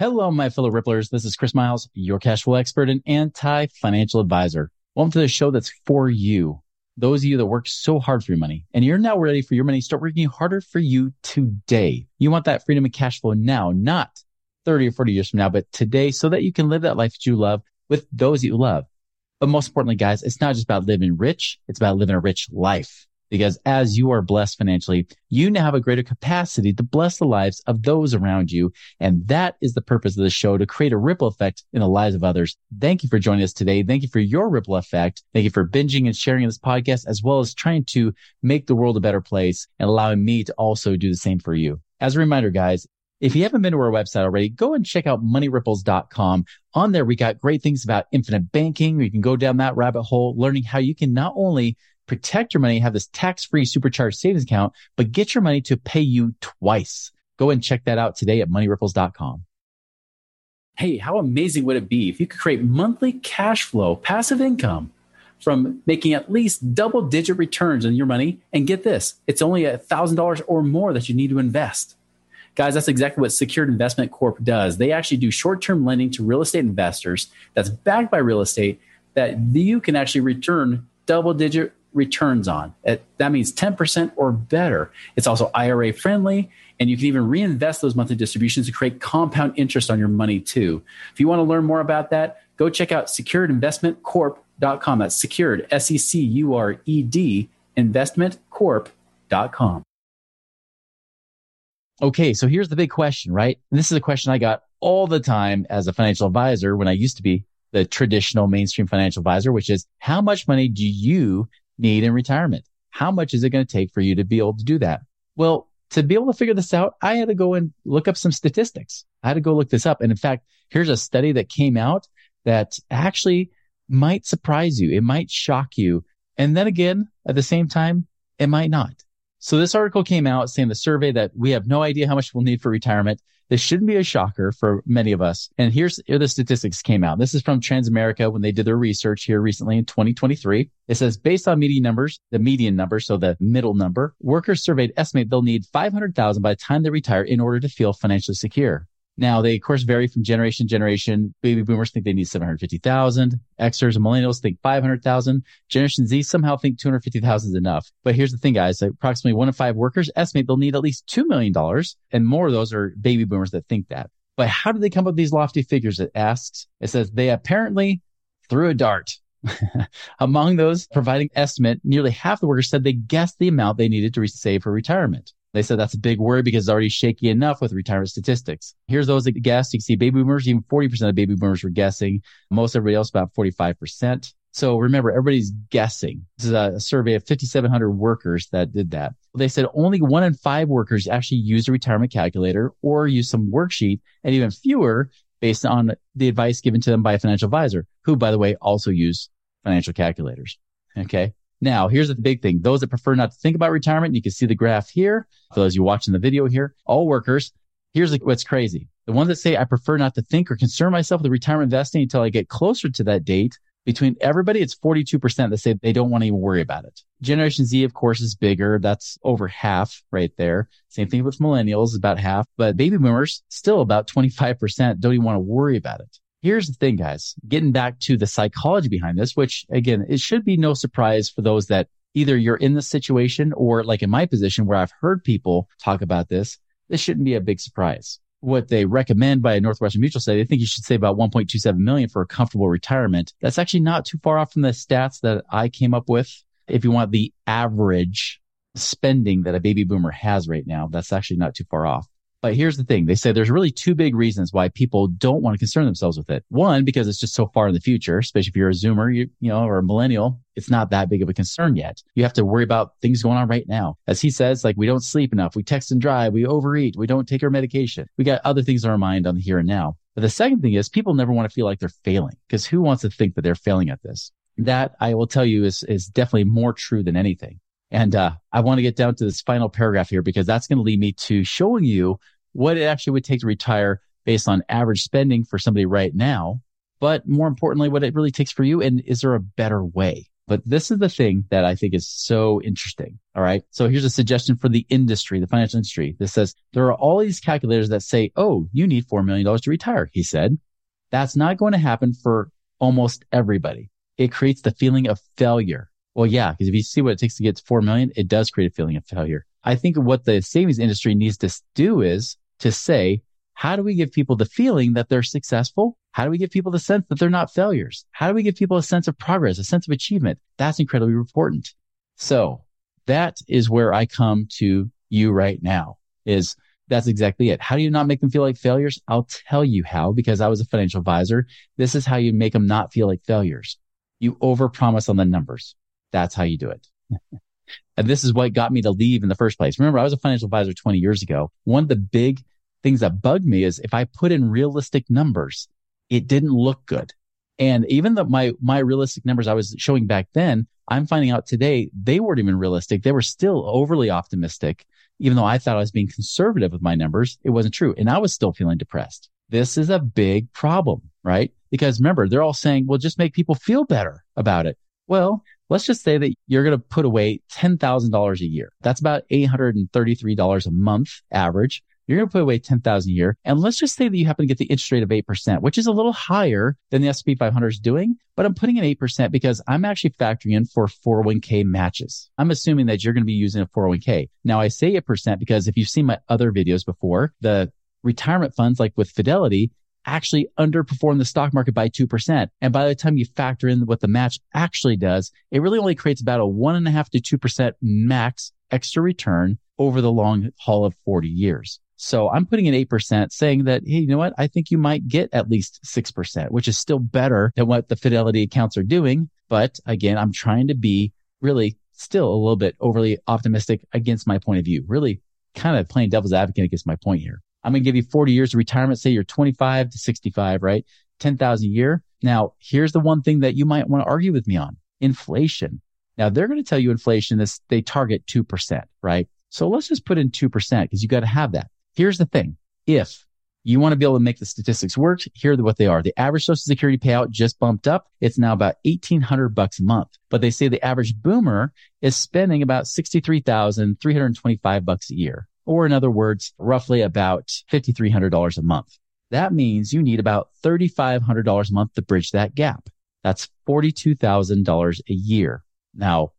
Hello, my fellow Ripplers. This is Chris Miles, your cash flow expert and anti financial advisor. Welcome to the show that's for you. Those of you that work so hard for your money and you're now ready for your money, start working harder for you today. You want that freedom and cash flow now, not 30 or 40 years from now, but today so that you can live that life that you love with those that you love. But most importantly, guys, it's not just about living rich. It's about living a rich life because as you are blessed financially, you now have a greater capacity to bless the lives of those around you. And that is the purpose of the show to create a ripple effect in the lives of others. Thank you for joining us today. Thank you for your ripple effect. Thank you for binging and sharing this podcast, as well as trying to make the world a better place and allowing me to also do the same for you. As a reminder, guys, if you haven't been to our website already, go and check out moneyripples.com. On there, we got great things about infinite banking. You can go down that rabbit hole, learning how you can not only protect your money, have this tax free supercharged savings account, but get your money to pay you twice. Go and check that out today at moneyripples.com. Hey, how amazing would it be if you could create monthly cash flow, passive income from making at least double digit returns on your money? And get this, it's only $1,000 or more that you need to invest. Guys, that's exactly what Secured Investment Corp does. They actually do short term lending to real estate investors that's backed by real estate that you can actually return double digit returns on. That means 10% or better. It's also IRA friendly, and you can even reinvest those monthly distributions to create compound interest on your money too. If you want to learn more about that, go check out securedinvestmentcorp.com. That's secured, S E C U R E D, investmentcorp.com. Okay, so here's the big question, right? And this is a question I got all the time as a financial advisor when I used to be the traditional mainstream financial advisor, which is how much money do you need in retirement? How much is it going to take for you to be able to do that? Well, to be able to figure this out, I had to go and look up some statistics. I had to go look this up. And in fact, here's a study that came out that actually might surprise you. It might shock you. And then again, at the same time, it might not. So this article came out saying the survey that we have no idea how much we'll need for retirement. This shouldn't be a shocker for many of us. And here's here the statistics came out. This is from Transamerica when they did their research here recently in 2023. It says based on median numbers, the median number, so the middle number, workers surveyed estimate they'll need 500,000 by the time they retire in order to feel financially secure. Now they of course vary from generation to generation. Baby boomers think they need 750,000. Xers and millennials think 500,000. Generation Z somehow think 250,000 is enough. But here's the thing, guys. Approximately one in five workers estimate they'll need at least $2 million. And more of those are baby boomers that think that. But how do they come up with these lofty figures? It asks, it says they apparently threw a dart. Among those providing estimate, nearly half the workers said they guessed the amount they needed to save for retirement. They said that's a big word because it's already shaky enough with retirement statistics. Here's those that guessed. You can see baby boomers, even 40% of baby boomers were guessing. Most everybody else about 45%. So remember, everybody's guessing. This is a survey of 5,700 workers that did that. They said only one in five workers actually use a retirement calculator or use some worksheet and even fewer based on the advice given to them by a financial advisor, who, by the way, also use financial calculators. Okay. Now, here's the big thing. Those that prefer not to think about retirement, you can see the graph here. For those you watching the video here, all workers, here's what's crazy. The ones that say, I prefer not to think or concern myself with retirement investing until I get closer to that date. Between everybody, it's 42% that say they don't want to even worry about it. Generation Z, of course, is bigger. That's over half right there. Same thing with millennials, about half, but baby boomers, still about 25% don't even want to worry about it. Here's the thing, guys, getting back to the psychology behind this, which again, it should be no surprise for those that either you're in this situation or like in my position where I've heard people talk about this. This shouldn't be a big surprise. What they recommend by a Northwestern Mutual say, they think you should save about 1.27 million for a comfortable retirement. That's actually not too far off from the stats that I came up with. If you want the average spending that a baby boomer has right now, that's actually not too far off. But here's the thing. They say there's really two big reasons why people don't want to concern themselves with it. One, because it's just so far in the future, especially if you're a zoomer, you, you know, or a millennial, it's not that big of a concern yet. You have to worry about things going on right now. As he says, like we don't sleep enough. We text and drive. We overeat. We don't take our medication. We got other things on our mind on the here and now. But the second thing is people never want to feel like they're failing because who wants to think that they're failing at this? That I will tell you is, is definitely more true than anything. And uh, I want to get down to this final paragraph here because that's going to lead me to showing you what it actually would take to retire based on average spending for somebody right now. But more importantly, what it really takes for you. And is there a better way? But this is the thing that I think is so interesting. All right. So here's a suggestion for the industry, the financial industry. This says there are all these calculators that say, Oh, you need $4 million to retire. He said that's not going to happen for almost everybody. It creates the feeling of failure. Well, yeah, because if you see what it takes to get to 4 million, it does create a feeling of failure. I think what the savings industry needs to do is to say, how do we give people the feeling that they're successful? How do we give people the sense that they're not failures? How do we give people a sense of progress, a sense of achievement? That's incredibly important. So that is where I come to you right now is that's exactly it. How do you not make them feel like failures? I'll tell you how, because I was a financial advisor. This is how you make them not feel like failures. You overpromise on the numbers. That's how you do it. and this is what got me to leave in the first place. Remember, I was a financial advisor 20 years ago. One of the big things that bugged me is if I put in realistic numbers, it didn't look good. And even though my, my realistic numbers I was showing back then, I'm finding out today they weren't even realistic. They were still overly optimistic. Even though I thought I was being conservative with my numbers, it wasn't true. And I was still feeling depressed. This is a big problem, right? Because remember, they're all saying, well, just make people feel better about it. Well, let's just say that you're going to put away $10,000 a year. That's about $833 a month average. You're going to put away 10,000 a year. And let's just say that you happen to get the interest rate of 8%, which is a little higher than the S&P 500 is doing, but I'm putting in 8% because I'm actually factoring in for 401k matches. I'm assuming that you're going to be using a 401k. Now I say 8% because if you've seen my other videos before, the retirement funds like with Fidelity, actually underperform the stock market by 2%. And by the time you factor in what the match actually does, it really only creates about a one and a half to 2% max extra return over the long haul of 40 years. So I'm putting in 8% saying that, Hey, you know what? I think you might get at least 6%, which is still better than what the fidelity accounts are doing. But again, I'm trying to be really still a little bit overly optimistic against my point of view, really kind of playing devil's advocate against my point here. I'm going to give you 40 years of retirement. Say you're 25 to 65, right? 10,000 a year. Now, here's the one thing that you might want to argue with me on inflation. Now they're going to tell you inflation is they target 2%, right? So let's just put in 2% because you got to have that. Here's the thing. If you want to be able to make the statistics work, here are what they are. The average social security payout just bumped up. It's now about 1800 bucks a month, but they say the average boomer is spending about 63,325 bucks a year or in other words, roughly about $5,300 a month. That means you need about $3,500 a month to bridge that gap. That's $42,000 a year. Now,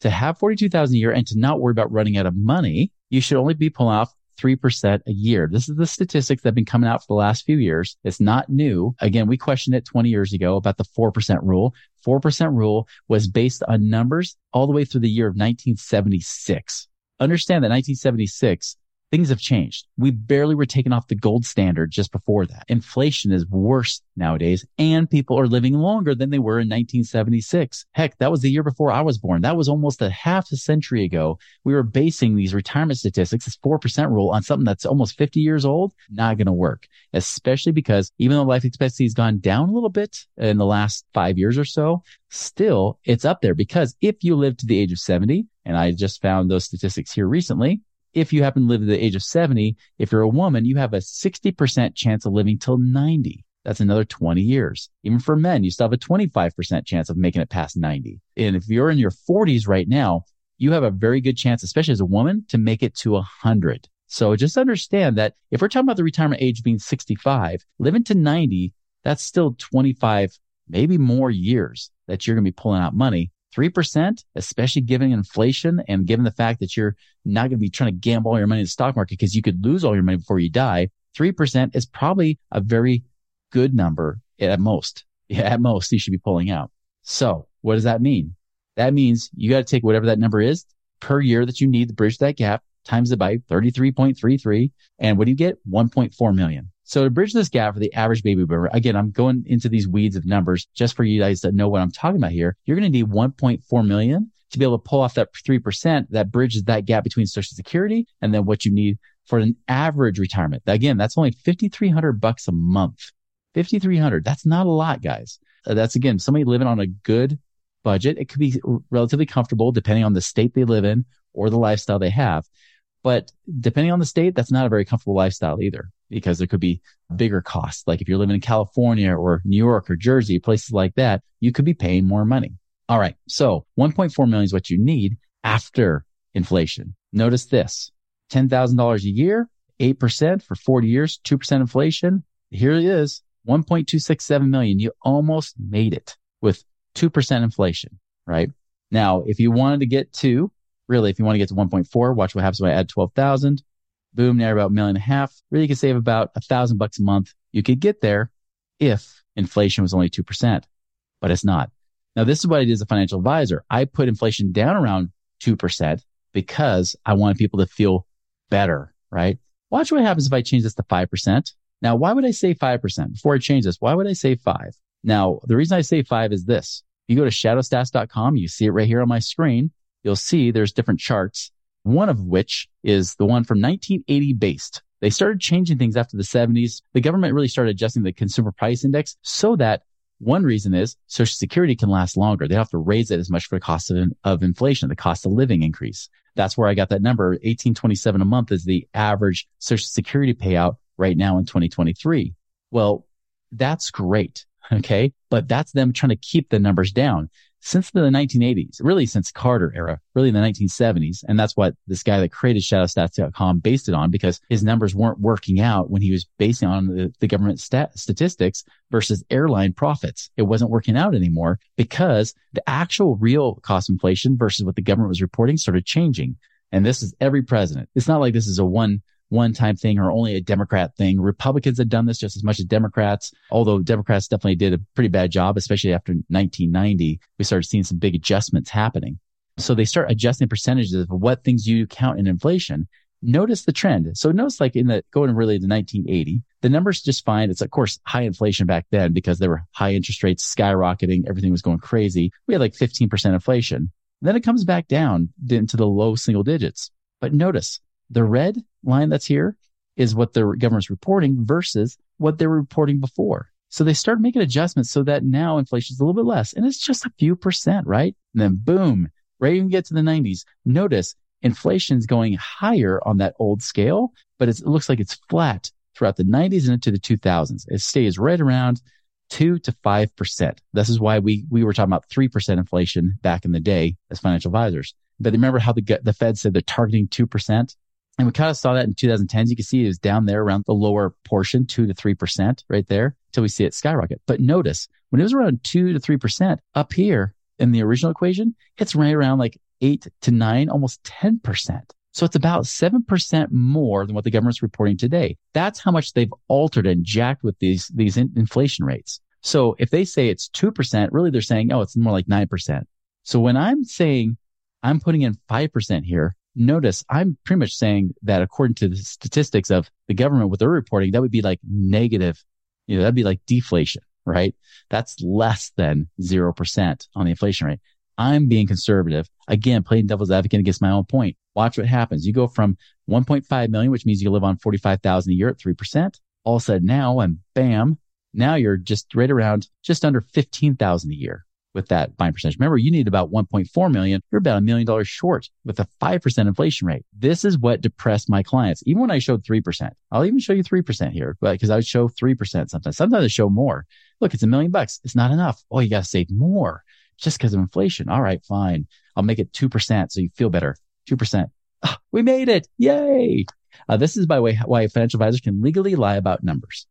to have 42,000 a year and to not worry about running out of money, you should only be pulling off 3% a year. This is the statistics that have been coming out for the last few years. It's not new. Again, we questioned it 20 years ago about the 4% rule. 4% rule was based on numbers all the way through the year of 1976 understand that 1976, things have changed. We barely were taken off the gold standard just before that. Inflation is worse nowadays and people are living longer than they were in 1976. Heck, that was the year before I was born. That was almost a half a century ago. We were basing these retirement statistics, this 4% rule on something that's almost 50 years old. Not going to work, especially because even though life expectancy has gone down a little bit in the last five years or so, still it's up there because if you live to the age of 70, and I just found those statistics here recently. If you happen to live to the age of 70, if you're a woman, you have a 60% chance of living till 90. That's another 20 years. Even for men, you still have a 25% chance of making it past 90. And if you're in your 40s right now, you have a very good chance, especially as a woman, to make it to 100. So just understand that if we're talking about the retirement age being 65, living to 90, that's still 25, maybe more years that you're going to be pulling out money 3%, especially given inflation and given the fact that you're not going to be trying to gamble all your money in the stock market because you could lose all your money before you die, 3% is probably a very good number at most. Yeah, at most you should be pulling out. So what does that mean? That means you got to take whatever that number is per year that you need to bridge that gap times it by 33.33. And what do you get? 1.4 million. So to bridge this gap for the average baby boomer, again, I'm going into these weeds of numbers just for you guys to know what I'm talking about here. You're going to need 1.4 million to be able to pull off that 3% that bridges that gap between social security and then what you need for an average retirement. Again, that's only 5,300 bucks a month. 5,300. That's not a lot, guys. Uh, that's again, somebody living on a good budget. It could be relatively comfortable depending on the state they live in or the lifestyle they have. But depending on the state, that's not a very comfortable lifestyle either because there could be bigger costs. Like if you're living in California or New York or Jersey, places like that, you could be paying more money. All right. So 1.4 million is what you need after inflation. Notice this $10,000 a year, 8% for 40 years, 2% inflation. Here it is. 1.267 million. You almost made it with 2% inflation, right? Now, if you wanted to get to really, if you want to get to 1.4, watch what happens when I add 12,000. Boom, now about a million and a half. Really, you could save about a thousand bucks a month. You could get there if inflation was only 2%, but it's not. Now, this is what I did as a financial advisor. I put inflation down around 2% because I wanted people to feel better, right? Watch what happens if I change this to 5%. Now, why would I say 5%? Before I change this, why would I say 5? Now, the reason I say 5 is this. You go to shadowstats.com, you see it right here on my screen. You'll see there's different charts, one of which is the one from 1980 based. They started changing things after the 70s. The government really started adjusting the consumer price index so that one reason is Social Security can last longer. They don't have to raise it as much for the cost of, of inflation, the cost of living increase. That's where I got that number. 1827 a month is the average Social Security payout right now in 2023. Well, that's great. Okay. But that's them trying to keep the numbers down since the 1980s, really since Carter era, really in the 1970s. And that's what this guy that created shadowstats.com based it on because his numbers weren't working out when he was basing on the, the government stat- statistics versus airline profits. It wasn't working out anymore because the actual real cost inflation versus what the government was reporting started changing. And this is every president. It's not like this is a one one time thing or only a Democrat thing. Republicans have done this just as much as Democrats, although Democrats definitely did a pretty bad job, especially after 1990. We started seeing some big adjustments happening. So they start adjusting percentages of what things you count in inflation. Notice the trend. So notice like in the going really to 1980, the numbers just fine. It's of course high inflation back then because there were high interest rates skyrocketing. Everything was going crazy. We had like 15% inflation. Then it comes back down into the low single digits. But notice the red line that's here is what the government's reporting versus what they were reporting before. So they start making adjustments so that now inflation is a little bit less and it's just a few percent, right? And then boom, right you get to the 90s, notice inflation's going higher on that old scale, but it looks like it's flat throughout the 90s and into the 2000s. It stays right around two to 5%. This is why we, we were talking about 3% inflation back in the day as financial advisors. But remember how the, the Fed said they're targeting 2%? And we kind of saw that in 2010s. You can see it was down there around the lower portion, two to 3% right there until we see it skyrocket. But notice when it was around two to 3% up here in the original equation, it's right around like eight to nine, almost 10%. So it's about 7% more than what the government's reporting today. That's how much they've altered and jacked with these, these in- inflation rates. So if they say it's 2%, really they're saying, oh, it's more like 9%. So when I'm saying I'm putting in 5% here, notice I'm pretty much saying that according to the statistics of the government, what they're reporting, that would be like negative, you know, that'd be like deflation, right? That's less than 0% on the inflation rate. I'm being conservative. Again, playing devil's advocate against my own point. Watch what happens. You go from 1.5 million, which means you live on 45,000 a year at 3%. All of a sudden now and bam, now you're just right around just under 15,000 a year with that buying percentage. Remember, you need about 1.4 million. You're about a million dollars short with a 5% inflation rate. This is what depressed my clients. Even when I showed 3%, I'll even show you 3% here, but because I would show 3% sometimes. Sometimes I show more. Look, it's a million bucks. It's not enough. Oh, you got to save more just because of inflation. All right, fine. I'll make it 2% so you feel better. 2%. Oh, ah, we made it. Yay. Uh, this is by way why financial advisors can legally lie about numbers.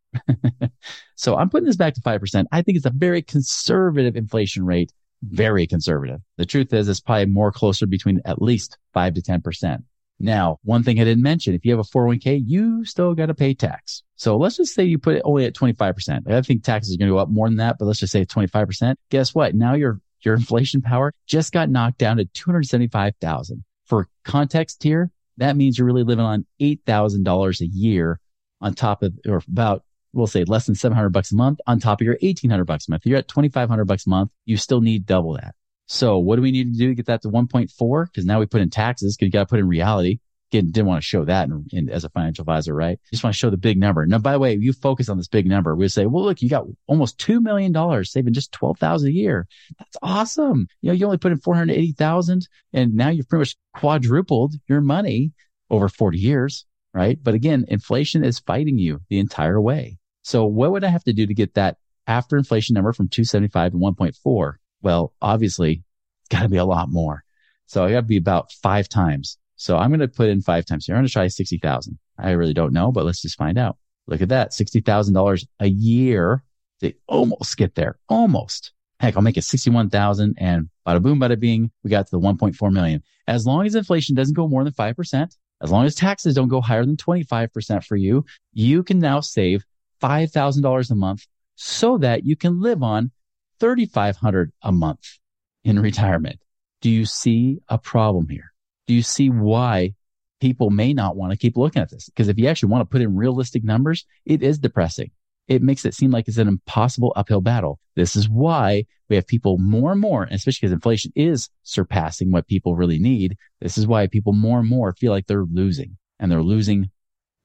so I'm putting this back to 5%. I think it's a very conservative inflation rate, very conservative. The truth is it's probably more closer between at least five to 10%. Now, one thing I didn't mention, if you have a 401k, you still got to pay tax. So let's just say you put it only at 25%. I think taxes are going to go up more than that, but let's just say 25%. Guess what? Now your, your inflation power just got knocked down to 275,000. For context here, that means you're really living on $8,000 a year on top of, or about, we'll say less than 700 bucks a month on top of your 1800 bucks a month. If you're at 2,500 bucks a month, you still need double that. So what do we need to do to get that to 1.4? Because now we put in taxes because you got to put in reality. Didn't want to show that in, in, as a financial advisor, right? Just want to show the big number. Now, by the way, you focus on this big number. We say, well, look, you got almost $2 million saving just 12,000 a year. That's awesome. You know, you only put in 480,000 and now you've pretty much quadrupled your money over 40 years, right? But again, inflation is fighting you the entire way. So what would I have to do to get that after inflation number from 275 to 1.4? Well, obviously it's got to be a lot more. So I got to be about five times so I'm going to put in five times here. I'm going to try 60,000. I really don't know, but let's just find out. Look at that. $60,000 a year They almost get there. Almost. Heck, I'll make it 61,000 and bada boom, bada bing. We got to the 1.4 million. As long as inflation doesn't go more than 5%, as long as taxes don't go higher than 25% for you, you can now save $5,000 a month so that you can live on 3,500 a month in retirement. Do you see a problem here? Do you see why people may not want to keep looking at this? Because if you actually want to put in realistic numbers, it is depressing. It makes it seem like it's an impossible uphill battle. This is why we have people more and more, and especially because inflation is surpassing what people really need. This is why people more and more feel like they're losing and they're losing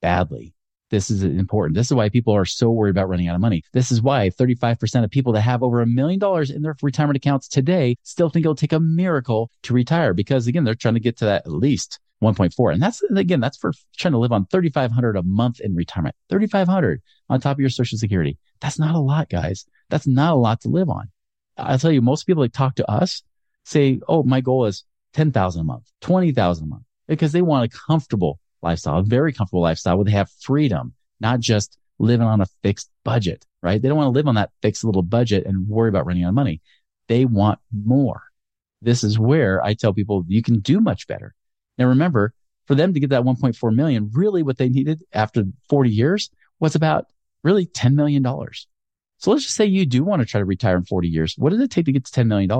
badly. This is important. This is why people are so worried about running out of money. This is why 35% of people that have over a million dollars in their retirement accounts today still think it'll take a miracle to retire because again, they're trying to get to that at least 1.4. And that's again, that's for trying to live on 3,500 a month in retirement, 3,500 on top of your social security. That's not a lot, guys. That's not a lot to live on. I'll tell you, most people that talk to us say, Oh, my goal is 10,000 a month, 20,000 a month because they want a comfortable lifestyle, a very comfortable lifestyle where they have freedom, not just living on a fixed budget, right? They don't want to live on that fixed little budget and worry about running out of money. They want more. This is where I tell people you can do much better. Now remember, for them to get that 1.4 million, really what they needed after 40 years was about really $10 million. So let's just say you do want to try to retire in 40 years. What does it take to get to $10 million?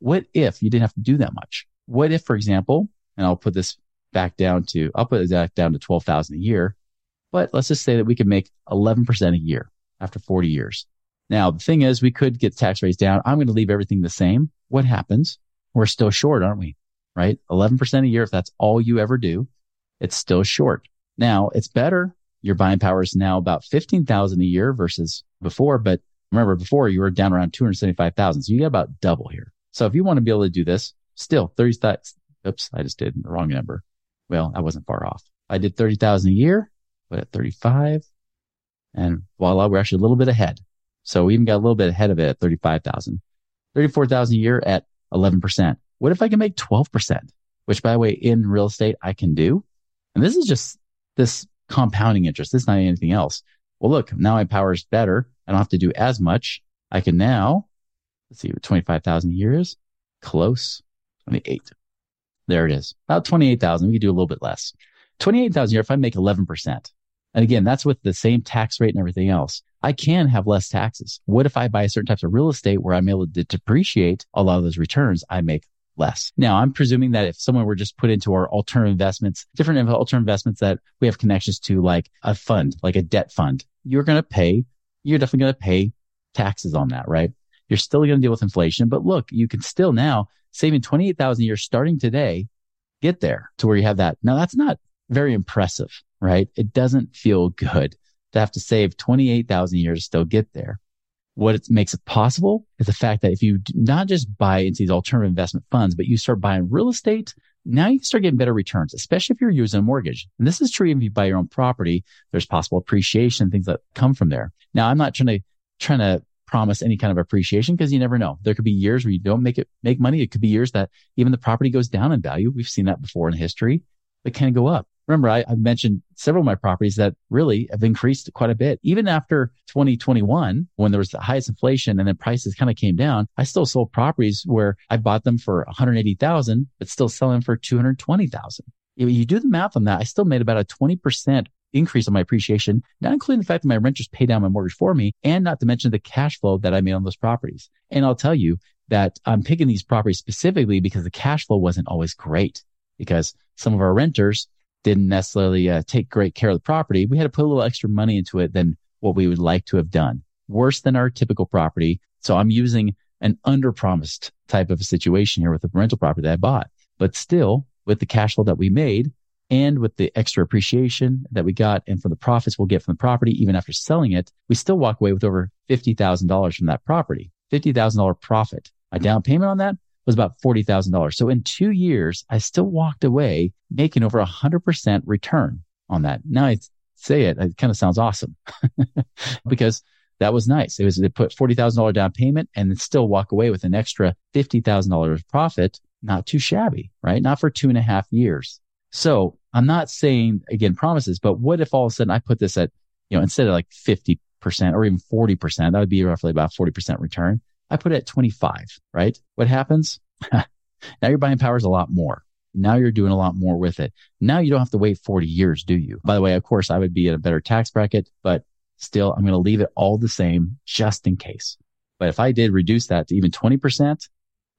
What if you didn't have to do that much? What if, for example, and I'll put this back down to, put uh, it back down to 12,000 a year. But let's just say that we could make 11% a year after 40 years. Now, the thing is, we could get tax rates down. I'm going to leave everything the same. What happens? We're still short, aren't we? Right? 11% a year. If that's all you ever do, it's still short. Now it's better. Your buying power is now about 15,000 a year versus before. But remember before you were down around 275,000. So you got about double here. So if you want to be able to do this, still 30, oops, I just did the wrong number. Well, I wasn't far off. I did 30,000 a year, but at 35 and voila, we're actually a little bit ahead. So we even got a little bit ahead of it at 35,000, 34,000 a year at 11%. What if I can make 12%? Which by the way, in real estate, I can do. And this is just this compounding interest. This is not anything else. Well, look, now my power is better. I don't have to do as much. I can now, let's see what 25,000 a year is. Close. 28. There it is. About 28,000. We could do a little bit less. 28,000 a year if I make 11%. And again, that's with the same tax rate and everything else. I can have less taxes. What if I buy certain types of real estate where I'm able to depreciate a lot of those returns? I make less. Now, I'm presuming that if someone were just put into our alternative investments, different alternative investments that we have connections to, like a fund, like a debt fund, you're going to pay, you're definitely going to pay taxes on that, right? You're still going to deal with inflation, but look, you can still now saving 28,000 a year starting today, get there to where you have that. Now that's not very impressive, right? It doesn't feel good to have to save 28,000 a year to still get there. What it makes it possible is the fact that if you not just buy into these alternative investment funds, but you start buying real estate, now you can start getting better returns, especially if you're using a mortgage. And this is true if you buy your own property. There's possible appreciation, things that come from there. Now, I'm not trying to, trying to promise any kind of appreciation because you never know. There could be years where you don't make it make money. It could be years that even the property goes down in value. We've seen that before in history, but can go up. Remember, I, have mentioned several of my properties that really have increased quite a bit. Even after 2021, when there was the highest inflation and then prices kind of came down, I still sold properties where I bought them for 180,000, but still selling for 220,000. You do the math on that, I still made about a 20% increase on my appreciation, not including the fact that my renters pay down my mortgage for me and not to mention the cash flow that I made on those properties. And I'll tell you that I'm picking these properties specifically because the cash flow wasn't always great because some of our renters didn't necessarily uh, take great care of the property. We had to put a little extra money into it than what we would like to have done. Worse than our typical property. So I'm using an under promised type of a situation here with the rental property that I bought, but still with the cash flow that we made and with the extra appreciation that we got and from the profits we'll get from the property, even after selling it, we still walk away with over $50,000 from that property, $50,000 profit. My down payment on that was about $40,000. So in two years, I still walked away making over a hundred percent return on that. Now I say it, it kind of sounds awesome because that was nice. It was, they put $40,000 down payment and still walk away with an extra $50,000 profit. Not too shabby, right? Not for two and a half years. So I'm not saying again promises, but what if all of a sudden I put this at, you know, instead of like 50% or even 40%, that would be roughly about 40% return. I put it at 25, right? What happens? now your buying power is a lot more. Now you're doing a lot more with it. Now you don't have to wait 40 years, do you? By the way, of course, I would be at a better tax bracket, but still, I'm going to leave it all the same just in case. But if I did reduce that to even 20%,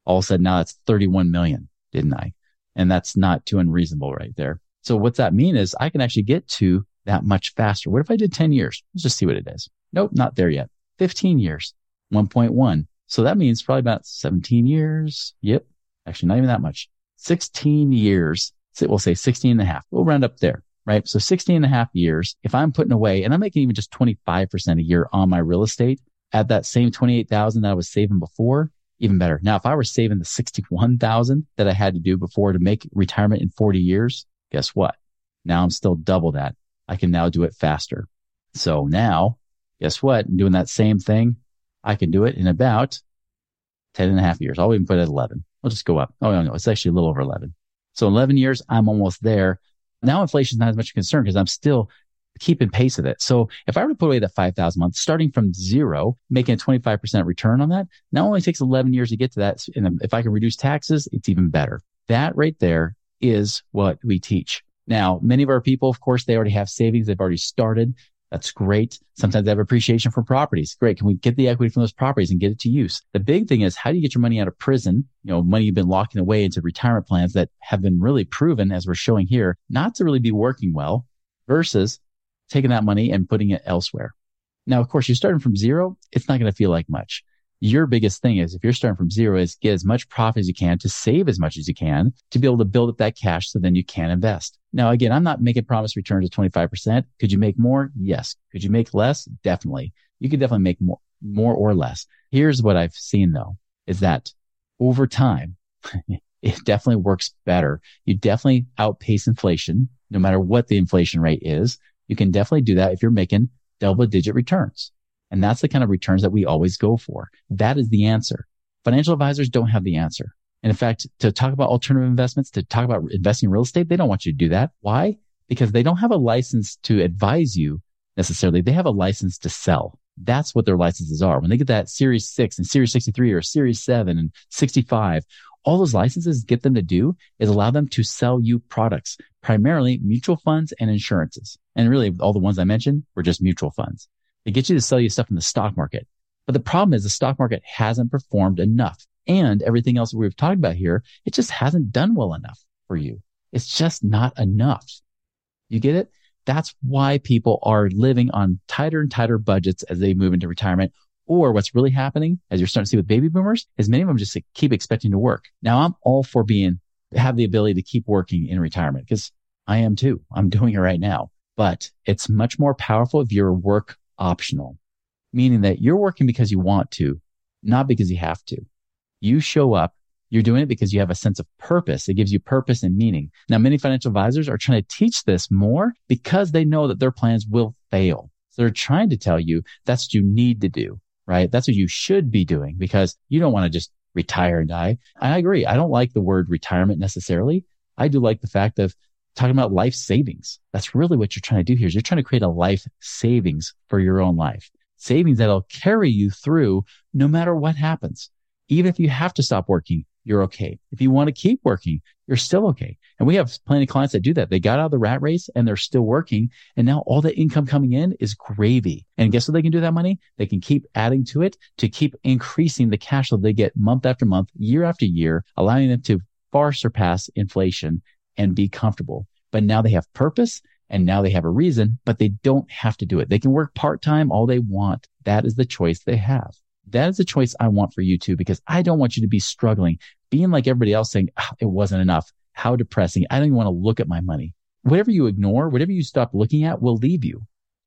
all of a sudden now that's 31 million, didn't I? And that's not too unreasonable right there. So what's that mean is I can actually get to that much faster. What if I did 10 years? Let's just see what it is. Nope, not there yet. 15 years, 1.1. So that means probably about 17 years. Yep. Actually, not even that much. 16 years. We'll say 16 and a half. We'll round up there, right? So 16 and a half years. If I'm putting away and I'm making even just 25% a year on my real estate at that same 28,000 that I was saving before, even better. Now, if I were saving the 61,000 that I had to do before to make retirement in 40 years, guess what? Now I'm still double that. I can now do it faster. So now guess what? I'm doing that same thing, I can do it in about 10 and a half years. I'll even put it at 11. I'll just go up. Oh, no, no, it's actually a little over 11. So 11 years, I'm almost there. Now inflation is not as much a concern because I'm still keeping pace with it. So if I were to put away that 5,000 a month, starting from zero, making a 25% return on that, not only takes 11 years to get to that. And if I can reduce taxes, it's even better. That right there is what we teach. Now, many of our people, of course, they already have savings. They've already started. That's great. Sometimes they have appreciation for properties. Great. Can we get the equity from those properties and get it to use? The big thing is how do you get your money out of prison? You know, money you've been locking away into retirement plans that have been really proven, as we're showing here, not to really be working well versus taking that money and putting it elsewhere. Now, of course, you're starting from zero. It's not going to feel like much your biggest thing is if you're starting from zero is get as much profit as you can to save as much as you can to be able to build up that cash so then you can invest. Now, again, I'm not making promise returns of 25%. Could you make more? Yes. Could you make less? Definitely. You could definitely make more, more or less. Here's what I've seen though, is that over time, it definitely works better. You definitely outpace inflation, no matter what the inflation rate is. You can definitely do that if you're making double digit returns. And that's the kind of returns that we always go for. That is the answer. Financial advisors don't have the answer. And in fact, to talk about alternative investments, to talk about investing in real estate, they don't want you to do that. Why? Because they don't have a license to advise you necessarily. They have a license to sell. That's what their licenses are. When they get that series six and series 63 or series seven and 65, all those licenses get them to do is allow them to sell you products, primarily mutual funds and insurances. And really all the ones I mentioned were just mutual funds. They get you to sell you stuff in the stock market. But the problem is the stock market hasn't performed enough and everything else we've talked about here, it just hasn't done well enough for you. It's just not enough. You get it? That's why people are living on tighter and tighter budgets as they move into retirement. Or what's really happening, as you're starting to see with baby boomers, is many of them just keep expecting to work. Now I'm all for being, have the ability to keep working in retirement because I am too. I'm doing it right now, but it's much more powerful if you're work optional, meaning that you're working because you want to, not because you have to. You show up. You're doing it because you have a sense of purpose. It gives you purpose and meaning. Now, many financial advisors are trying to teach this more because they know that their plans will fail. So they're trying to tell you that's what you need to do, right? That's what you should be doing because you don't want to just retire and die. I agree. I don't like the word retirement necessarily. I do like the fact of talking about life savings. That's really what you're trying to do here is you're trying to create a life savings for your own life. Savings that'll carry you through no matter what happens. Even if you have to stop working, you're okay. If you want to keep working, you're still okay. And we have plenty of clients that do that. They got out of the rat race and they're still working. And now all the income coming in is gravy. And guess what they can do that money? They can keep adding to it to keep increasing the cash flow they get month after month, year after year, allowing them to far surpass inflation and be comfortable. but now they have purpose and now they have a reason, but they don't have to do it. They can work part time all they want. That is the choice they have. That is the choice I want for you too, because I don't want you to be struggling, being like everybody else saying, oh, it wasn't enough. How depressing. I don't even want to look at my money. Whatever you ignore, whatever you stop looking at will leave you.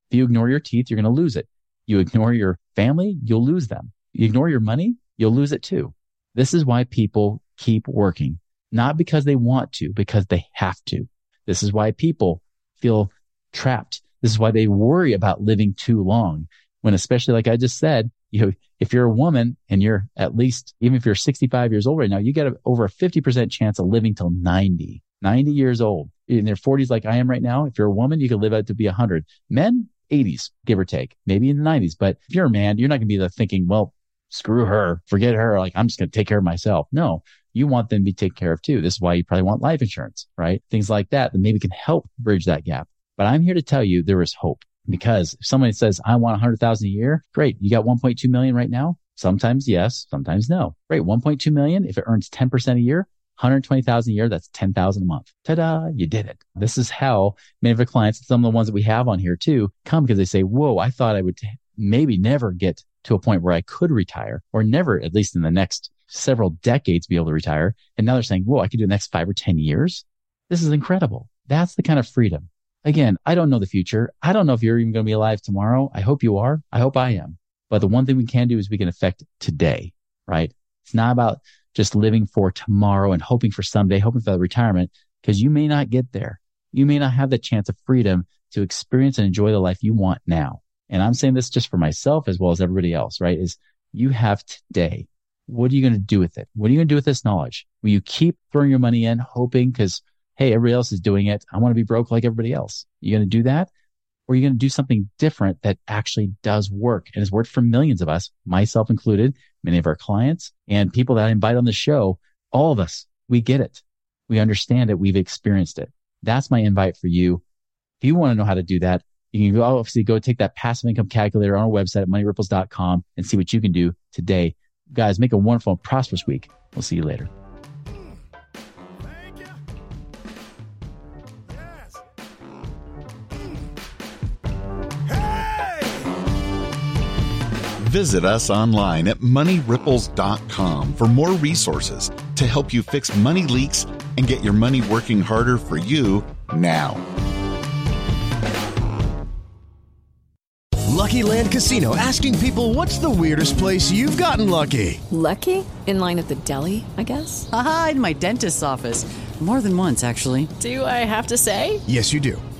If you ignore your teeth, you're going to lose it. You ignore your family, you'll lose them. You ignore your money, you'll lose it too. This is why people keep working, not because they want to, because they have to. This is why people feel trapped. This is why they worry about living too long. When especially like I just said, you know, if you're a woman and you're at least, even if you're 65 years old right now, you get a, over a 50% chance of living till 90, 90 years old in their 40s, like I am right now. If you're a woman, you could live out to be 100. Men, 80s, give or take, maybe in the 90s. But if you're a man, you're not going to be thinking, well, screw her, forget her. Like I'm just going to take care of myself. No, you want them to be taken care of too. This is why you probably want life insurance, right? Things like that that maybe can help bridge that gap. But I'm here to tell you there is hope because if somebody says, I want 100,000 a year, great. You got 1.2 million right now. Sometimes yes, sometimes no. Great. 1.2 million. If it earns 10% a year, 120,000 a year, that's 10,000 a month. Ta-da, you did it. This is how many of our clients, some of the ones that we have on here too, come because they say, whoa, I thought I would t- maybe never get to a point where I could retire or never, at least in the next several decades, be able to retire. And now they're saying, whoa, I could do the next five or 10 years. This is incredible. That's the kind of freedom. Again, I don't know the future. I don't know if you're even going to be alive tomorrow. I hope you are. I hope I am. But the one thing we can do is we can affect today, right? It's not about just living for tomorrow and hoping for someday, hoping for retirement, because you may not get there. You may not have the chance of freedom to experience and enjoy the life you want now. And I'm saying this just for myself as well as everybody else, right? Is you have today. What are you going to do with it? What are you going to do with this knowledge? Will you keep throwing your money in, hoping because, hey, everybody else is doing it. I want to be broke like everybody else. You going to do that? Or are you going to do something different that actually does work and has worked for millions of us, myself included, many of our clients and people that I invite on the show, all of us, we get it. We understand it. We've experienced it. That's my invite for you. If you want to know how to do that, you can go, oh, obviously go take that passive income calculator on our website at moneyripples.com and see what you can do today. Guys, make a wonderful and prosperous week. We'll see you later. Visit us online at moneyripples.com for more resources to help you fix money leaks and get your money working harder for you now. Lucky Land Casino asking people what's the weirdest place you've gotten lucky? Lucky? In line at the deli, I guess? Aha, in my dentist's office. More than once, actually. Do I have to say? Yes, you do.